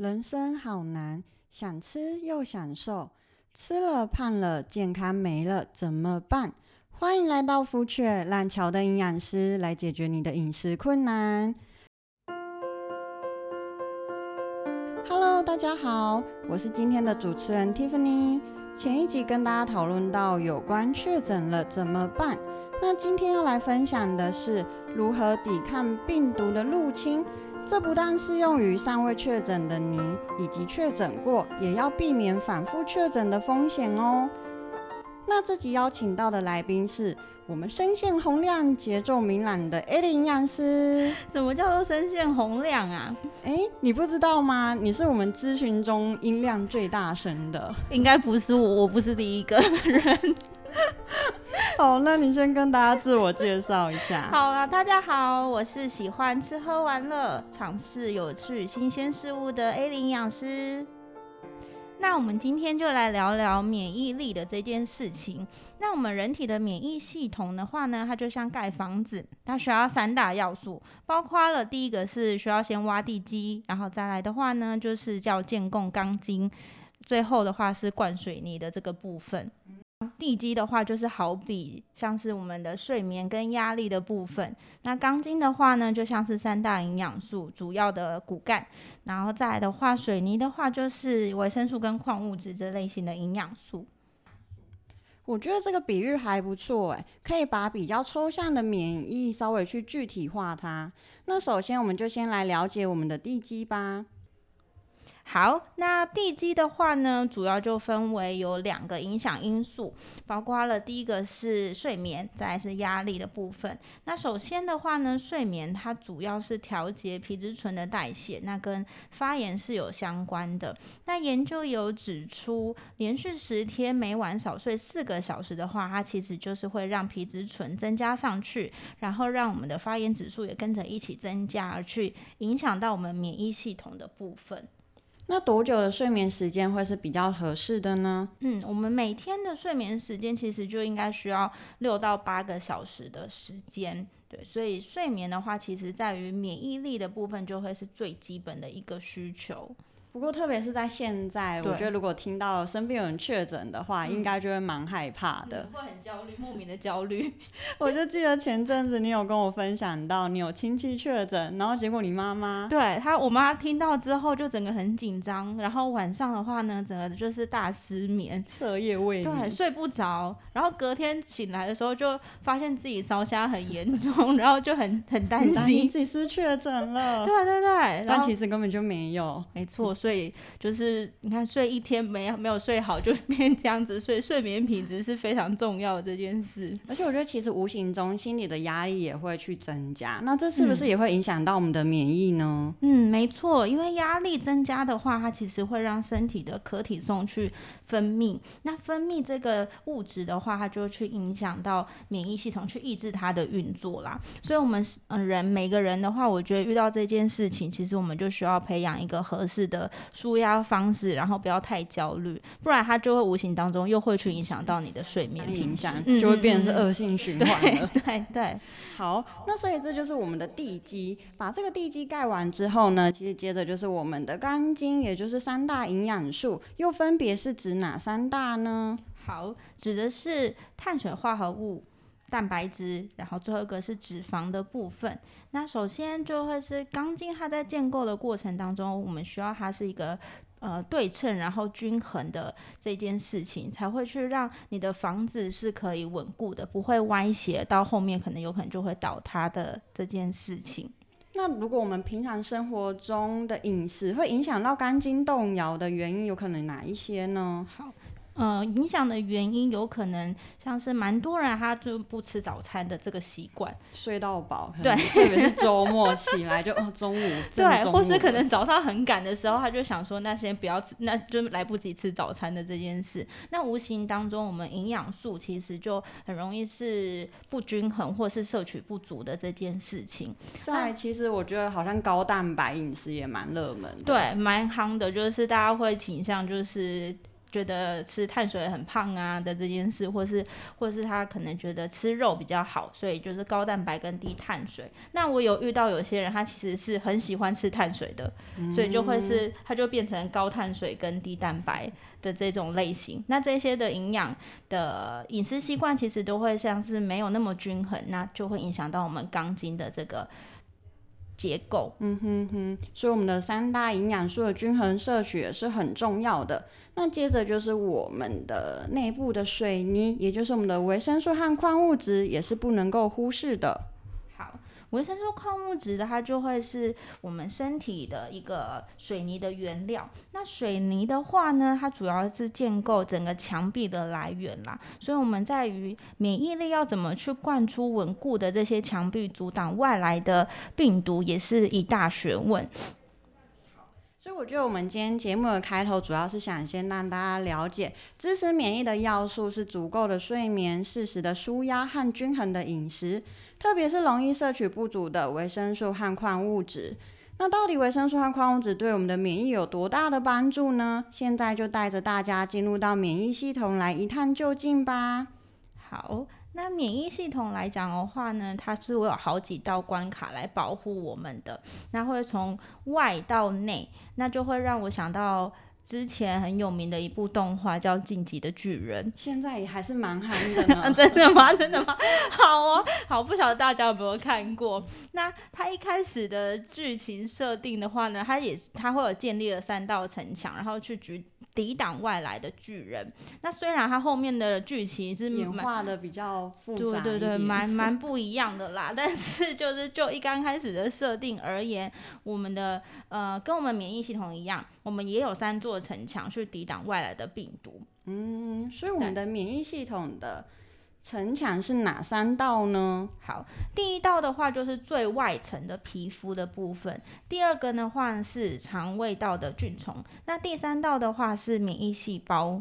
人生好难，想吃又想瘦，吃了胖了，健康没了，怎么办？欢迎来到福雀，让乔的营养师来解决你的饮食困难。Hello，大家好，我是今天的主持人 Tiffany。前一集跟大家讨论到有关确诊了怎么办，那今天要来分享的是如何抵抗病毒的入侵。这不但适用于尚未确诊的你，以及确诊过，也要避免反复确诊的风险哦。那这集邀请到的来宾是我们声线洪亮、节奏明朗的 A 零营养师。什么叫做声线洪亮啊？哎，你不知道吗？你是我们咨询中音量最大声的。应该不是我，我不是第一个人。好，那你先跟大家自我介绍一下。好啊，大家好，我是喜欢吃喝玩乐、尝试有趣新鲜事物的 A 零营养师。那我们今天就来聊聊免疫力的这件事情。那我们人体的免疫系统的话呢，它就像盖房子，它需要三大要素，包括了第一个是需要先挖地基，然后再来的话呢，就是叫建构钢筋，最后的话是灌水泥的这个部分。地基的话，就是好比像是我们的睡眠跟压力的部分。那钢筋的话呢，就像是三大营养素主要的骨干。然后再来的话，水泥的话就是维生素跟矿物质这类型的营养素。我觉得这个比喻还不错，诶，可以把比较抽象的免疫稍微去具体化它。那首先，我们就先来了解我们的地基吧。好，那地基的话呢，主要就分为有两个影响因素，包括了第一个是睡眠，再来是压力的部分。那首先的话呢，睡眠它主要是调节皮质醇的代谢，那跟发炎是有相关的。那研究有指出，连续十天每晚少睡四个小时的话，它其实就是会让皮质醇增加上去，然后让我们的发炎指数也跟着一起增加，而去影响到我们免疫系统的部分。那多久的睡眠时间会是比较合适的呢？嗯，我们每天的睡眠时间其实就应该需要六到八个小时的时间。对，所以睡眠的话，其实在于免疫力的部分就会是最基本的一个需求。不过，特别是在现在，我觉得如果听到身边有人确诊的话，应该就会蛮害怕的，会很焦虑，莫名的焦虑。我就记得前阵子你有跟我分享到，你有亲戚确诊，然后结果你妈妈对她，我妈听到之后就整个很紧张，然后晚上的话呢，整个就是大失眠，彻夜未眠，对，睡不着，然后隔天醒来的时候就发现自己烧瞎很严重，然后就很很担心自己是确诊了，对对对，但其实根本就没有，没错。所以就是你看，睡一天没没有睡好，就 变这样子。所以睡眠品质是非常重要的这件事。而且我觉得，其实无形中心理的压力也会去增加。那这是不是也会影响到我们的免疫呢？嗯，没错。因为压力增加的话，它其实会让身体的可体松去分泌。那分泌这个物质的话，它就去影响到免疫系统，去抑制它的运作啦。所以，我们嗯人每个人的话，我觉得遇到这件事情，其实我们就需要培养一个合适的舒压方式，然后不要太焦虑，不然它就会无形当中又会去影响到你的睡眠品质，嗯、就会变成是恶性循环了。对对，对，好，那所以这就是我们的地基。把这个地基盖完之后呢，其实接着就是我们的钢筋，也就是三大营养素，又分别是指哪三大呢？好，指的是碳水化合物。蛋白质，然后最后一个是脂肪的部分。那首先就会是钢筋，它在建构的过程当中，我们需要它是一个呃对称，然后均衡的这件事情，才会去让你的房子是可以稳固的，不会歪斜，到后面可能有可能就会倒塌的这件事情。那如果我们平常生活中的饮食会影响到钢筋动摇的原因，有可能哪一些呢？好。呃，影响的原因有可能像是蛮多人他就不吃早餐的这个习惯，睡到饱，对，特别是 周末起来就哦中午，中午对，或是可能早上很赶的时候，他就想说那先不要吃，那就来不及吃早餐的这件事，那无形当中我们营养素其实就很容易是不均衡或是摄取不足的这件事情。在其实我觉得好像高蛋白饮食也蛮热门的，对，蛮夯的，就是大家会倾向就是。觉得吃碳水很胖啊的这件事，或是或是他可能觉得吃肉比较好，所以就是高蛋白跟低碳水。那我有遇到有些人，他其实是很喜欢吃碳水的，嗯、所以就会是他就变成高碳水跟低蛋白的这种类型。那这些的营养的饮食习惯其实都会像是没有那么均衡，那就会影响到我们钢筋的这个。结构，嗯哼哼，所以我们的三大营养素的均衡摄取也是很重要的。那接着就是我们的内部的水泥，也就是我们的维生素和矿物质，也是不能够忽视的。维生素、矿物质的，它就会是我们身体的一个水泥的原料。那水泥的话呢，它主要是建构整个墙壁的来源啦。所以我们在于免疫力要怎么去灌出稳固的这些墙壁，阻挡外来的病毒，也是一大学问。所以我觉得我们今天节目的开头，主要是想先让大家了解，支持免疫的要素是足够的睡眠、适时的舒压和均衡的饮食。特别是容易摄取不足的维生素和矿物质。那到底维生素和矿物质对我们的免疫有多大的帮助呢？现在就带着大家进入到免疫系统来一探究竟吧。好，那免疫系统来讲的话呢，它是有好几道关卡来保护我们的。那会从外到内，那就会让我想到。之前很有名的一部动画叫《晋级的巨人》，现在也还是蛮夯的呢。真的吗？真的吗？好哦，好，不晓得大家有没有看过？那他一开始的剧情设定的话呢，他也是他会有建立了三道城墙，然后去举。抵挡外来的巨人。那虽然它后面的剧情是演化的比较复杂，对对对，蛮蛮 不一样的啦。但是就是就一刚开始的设定而言，我们的呃跟我们免疫系统一样，我们也有三座城墙去抵挡外来的病毒。嗯，所以我们的免疫系统的。城墙是哪三道呢？好，第一道的话就是最外层的皮肤的部分，第二个的话是肠胃道的菌虫，那第三道的话是免疫细胞。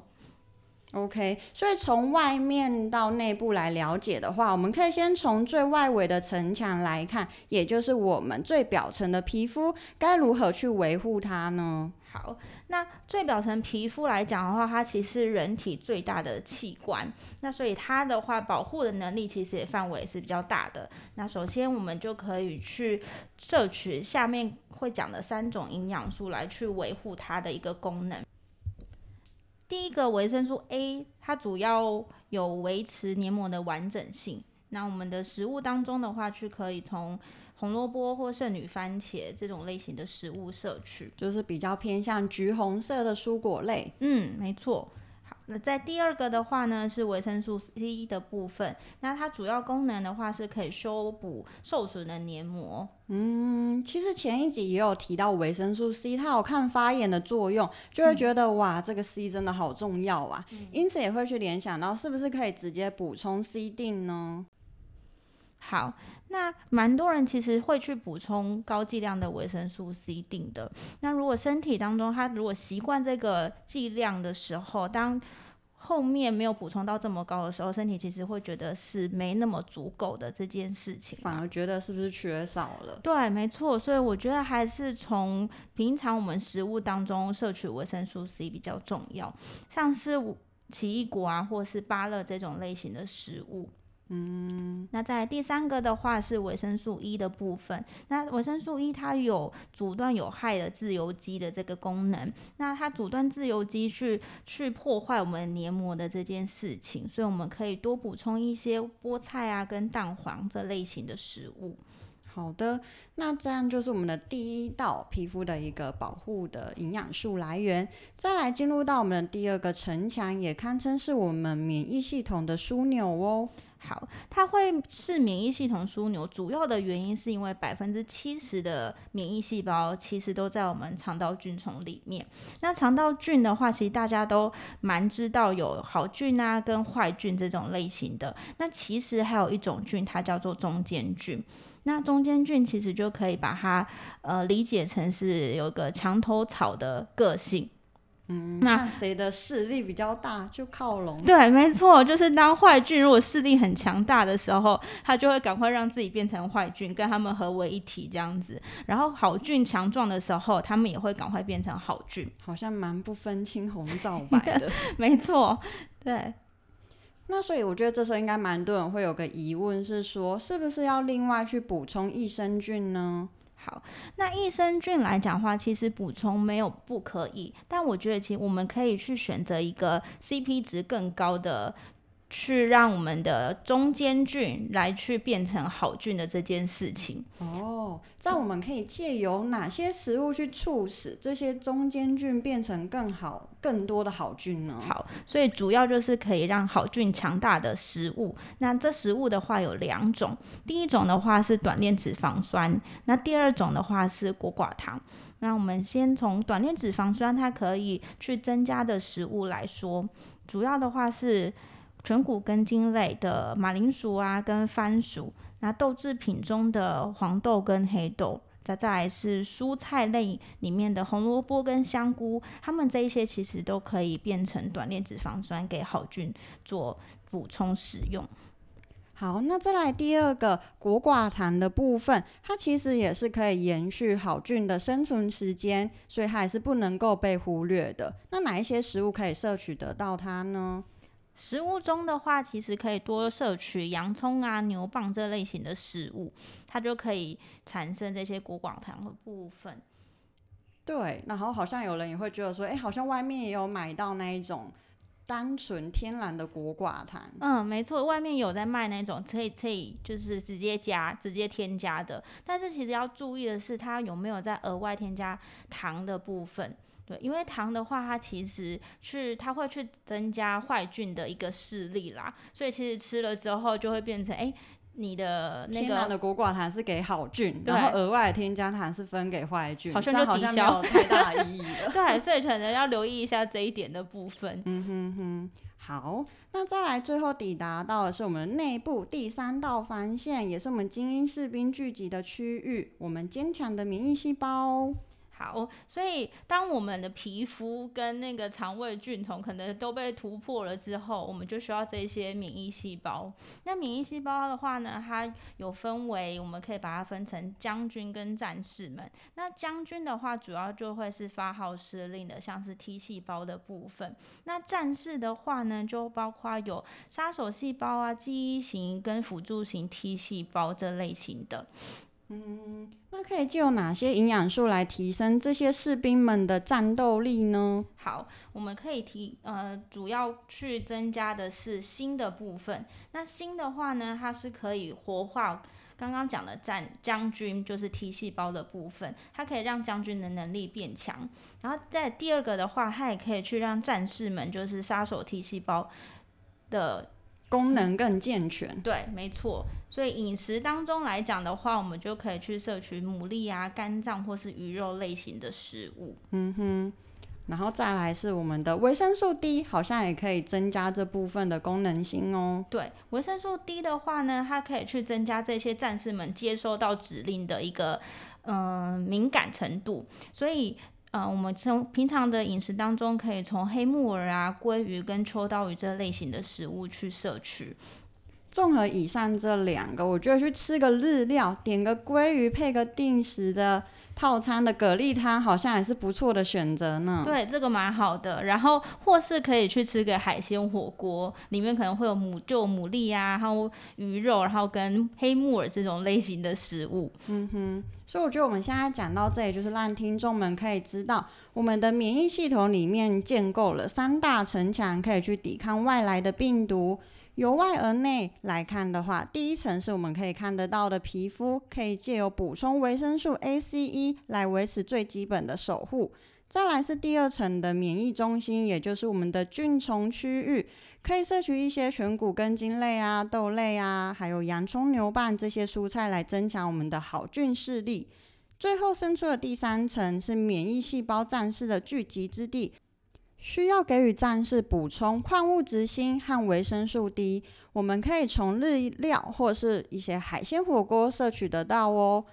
OK，所以从外面到内部来了解的话，我们可以先从最外围的城墙来看，也就是我们最表层的皮肤，该如何去维护它呢？好，那最表层皮肤来讲的话，它其实人体最大的器官，那所以它的话保护的能力其实也范围也是比较大的。那首先我们就可以去摄取下面会讲的三种营养素来去维护它的一个功能。第一个维生素 A，它主要有维持黏膜的完整性。那我们的食物当中的话，去可以从红萝卜或圣女番茄这种类型的食物摄取，就是比较偏向橘红色的蔬果类。嗯，没错。好，那在第二个的话呢，是维生素 C 的部分。那它主要功能的话，是可以修补受损的黏膜。嗯，其实前一集也有提到维生素 C，它有抗发炎的作用，就会觉得、嗯、哇，这个 C 真的好重要啊。嗯、因此也会去联想到，是不是可以直接补充 C 定呢？好，那蛮多人其实会去补充高剂量的维生素 C 定的。那如果身体当中他如果习惯这个剂量的时候，当后面没有补充到这么高的时候，身体其实会觉得是没那么足够的这件事情，反而觉得是不是缺少了？对，没错。所以我觉得还是从平常我们食物当中摄取维生素 C 比较重要，像是奇异果啊，或是芭乐这种类型的食物。嗯，那在第三个的话是维生素 E 的部分。那维生素 E 它有阻断有害的自由基的这个功能。那它阻断自由基去去破坏我们黏膜的这件事情，所以我们可以多补充一些菠菜啊跟蛋黄这类型的食物。好的，那这样就是我们的第一道皮肤的一个保护的营养素来源。再来进入到我们的第二个城墙，也堪称是我们免疫系统的枢纽哦。好，它会是免疫系统枢纽，主要的原因是因为百分之七十的免疫细胞其实都在我们肠道菌丛里面。那肠道菌的话，其实大家都蛮知道有好菌啊跟坏菌这种类型的。那其实还有一种菌，它叫做中间菌。那中间菌其实就可以把它呃理解成是有个墙头草的个性。嗯，那谁的势力比较大就靠拢。对，没错，就是当坏菌如果势力很强大的时候，他就会赶快让自己变成坏菌，跟他们合为一体这样子。然后好菌强壮的时候，他们也会赶快变成好菌。好像蛮不分青红皂白的。没错，对。那所以我觉得这时候应该蛮多人会有个疑问，是说是不是要另外去补充益生菌呢？好，那益生菌来讲的话，其实补充没有不可以，但我觉得其实我们可以去选择一个 CP 值更高的。去让我们的中间菌来去变成好菌的这件事情哦，这样我们可以借由哪些食物去促使这些中间菌变成更好、更多的好菌呢？好，所以主要就是可以让好菌强大的食物。那这食物的话有两种，第一种的话是短链脂肪酸，那第二种的话是果寡糖。那我们先从短链脂肪酸它可以去增加的食物来说，主要的话是。全谷根茎类的马铃薯啊，跟番薯，那豆制品中的黄豆跟黑豆，再再来是蔬菜类里面的红萝卜跟香菇，它们这一些其实都可以变成短链脂肪酸，给好菌做补充使用。好，那再来第二个果寡糖的部分，它其实也是可以延续好菌的生存时间，所以它还是不能够被忽略的。那哪一些食物可以摄取得到它呢？食物中的话，其实可以多摄取洋葱啊、牛蒡这类型的食物，它就可以产生这些果寡糖的部分。对，然后好像有人也会觉得说，哎，好像外面也有买到那一种单纯天然的果寡糖。嗯，没错，外面有在卖那种可以可以就是直接加、直接添加的，但是其实要注意的是，它有没有在额外添加糖的部分。对，因为糖的话，它其实去它会去增加坏菌的一个势力啦，所以其实吃了之后就会变成，哎，你的那个天然的果寡糖是给好菌，然后额外的添加糖是分给坏菌，好像就抵消，没有太大的意义了。对，所以可能要留意一下这一点的部分。嗯哼哼，好，那再来最后抵达到的是我们内部第三道防线，也是我们精英士兵聚集的区域，我们坚强的免疫细胞。好，所以当我们的皮肤跟那个肠胃菌丛可能都被突破了之后，我们就需要这些免疫细胞。那免疫细胞的话呢，它有分为，我们可以把它分成将军跟战士们。那将军的话，主要就会是发号施令的，像是 T 细胞的部分。那战士的话呢，就包括有杀手细胞啊、记忆型跟辅助型 T 细胞这类型的。嗯，那可以借由哪些营养素来提升这些士兵们的战斗力呢？好，我们可以提呃，主要去增加的是锌的部分。那锌的话呢，它是可以活化刚刚讲的战将军，就是 T 细胞的部分，它可以让将军的能力变强。然后在第二个的话，它也可以去让战士们，就是杀手 T 细胞的。功能更健全，嗯、对，没错。所以饮食当中来讲的话，我们就可以去摄取牡蛎啊、肝脏或是鱼肉类型的食物。嗯哼，然后再来是我们的维生素 D，好像也可以增加这部分的功能性哦。对，维生素 D 的话呢，它可以去增加这些战士们接收到指令的一个嗯、呃、敏感程度，所以。呃，我们从平常的饮食当中，可以从黑木耳啊、鲑鱼跟秋刀鱼这类型的食物去摄取。综合以上这两个，我觉得去吃个日料，点个鲑鱼配个定时的。套餐的蛤蜊汤好像还是不错的选择呢。对，这个蛮好的。然后或是可以去吃个海鲜火锅，里面可能会有牡就牡蛎啊，然后鱼肉，然后跟黑木耳这种类型的食物。嗯哼。所以我觉得我们现在讲到这里，就是让听众们可以知道，我们的免疫系统里面建构了三大城墙，可以去抵抗外来的病毒。由外而内来看的话，第一层是我们可以看得到的皮肤，可以借由补充维生素 A、C、E 来维持最基本的守护。再来是第二层的免疫中心，也就是我们的菌虫区域，可以摄取一些全谷根茎类啊、豆类啊，还有洋葱、牛蒡这些蔬菜来增强我们的好菌势力。最后伸出的第三层是免疫细胞战士的聚集之地。需要给予战士补充矿物质锌和维生素 D，我们可以从日料或是一些海鲜火锅摄取得到哦。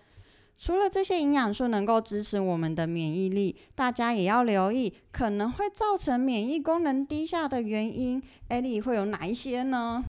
除了这些营养素能够支持我们的免疫力，大家也要留意可能会造成免疫功能低下的原因。艾莉会有哪一些呢？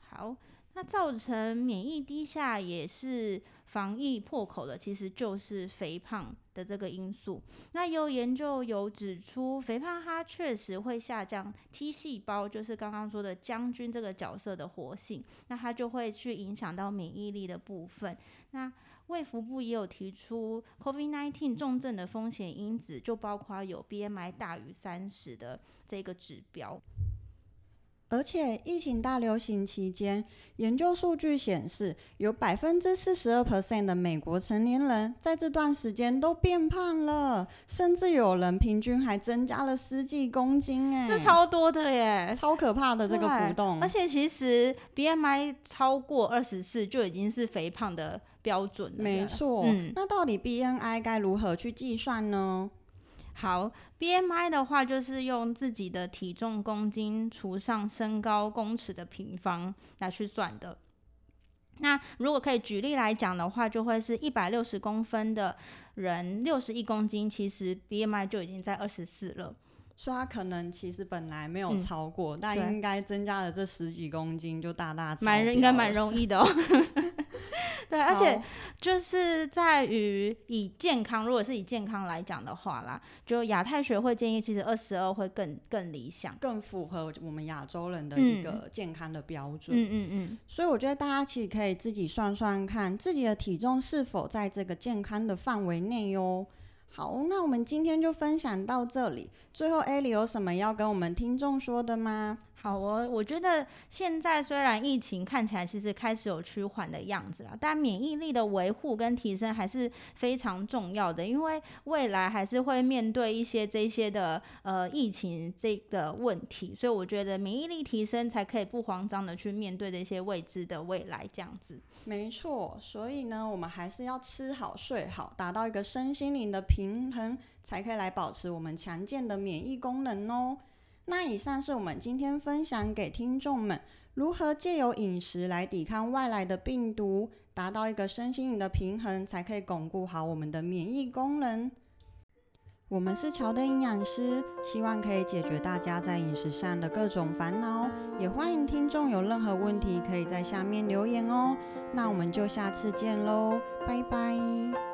好，那造成免疫低下也是防疫破口的，其实就是肥胖的这个因素。那有研究有指出，肥胖它确实会下降 T 细胞，就是刚刚说的将军这个角色的活性，那它就会去影响到免疫力的部分。那卫福部也有提出，COVID-19 重症的风险因子就包括有 BMI 大于三十的这个指标。而且疫情大流行期间，研究数据显示，有百分之四十二 percent 的美国成年人在这段时间都变胖了，甚至有人平均还增加了十几公斤，哎，这超多的耶，超可怕的这个浮动。而且其实 BMI 超过二十四就已经是肥胖的标准了。没错，嗯，那到底 BMI 该如何去计算呢？好，BMI 的话就是用自己的体重公斤除上身高公尺的平方来去算的。那如果可以举例来讲的话，就会是一百六十公分的人，六十一公斤，其实 BMI 就已经在二十四了。所以他可能其实本来没有超过，嗯、但应该增加了这十几公斤就大大。蛮应该蛮容易的哦。对，而且就是在于以健康，如果是以健康来讲的话啦，就亚太学会建议，其实二十二会更更理想，更符合我们亚洲人的一个健康的标准。嗯嗯嗯。所以我觉得大家其实可以自己算算看，自己的体重是否在这个健康的范围内哟。好，那我们今天就分享到这里。最后，艾莉有什么要跟我们听众说的吗？好哦，我觉得现在虽然疫情看起来其实开始有趋缓的样子了，但免疫力的维护跟提升还是非常重要的，因为未来还是会面对一些这些的呃疫情这个问题，所以我觉得免疫力提升才可以不慌张的去面对这些未知的未来这样子。没错，所以呢，我们还是要吃好睡好，达到一个身心灵的平衡，才可以来保持我们强健的免疫功能哦。那以上是我们今天分享给听众们，如何借由饮食来抵抗外来的病毒，达到一个身心灵的平衡，才可以巩固好我们的免疫功能。我们是乔的营养师，希望可以解决大家在饮食上的各种烦恼，也欢迎听众有任何问题可以在下面留言哦。那我们就下次见喽，拜拜。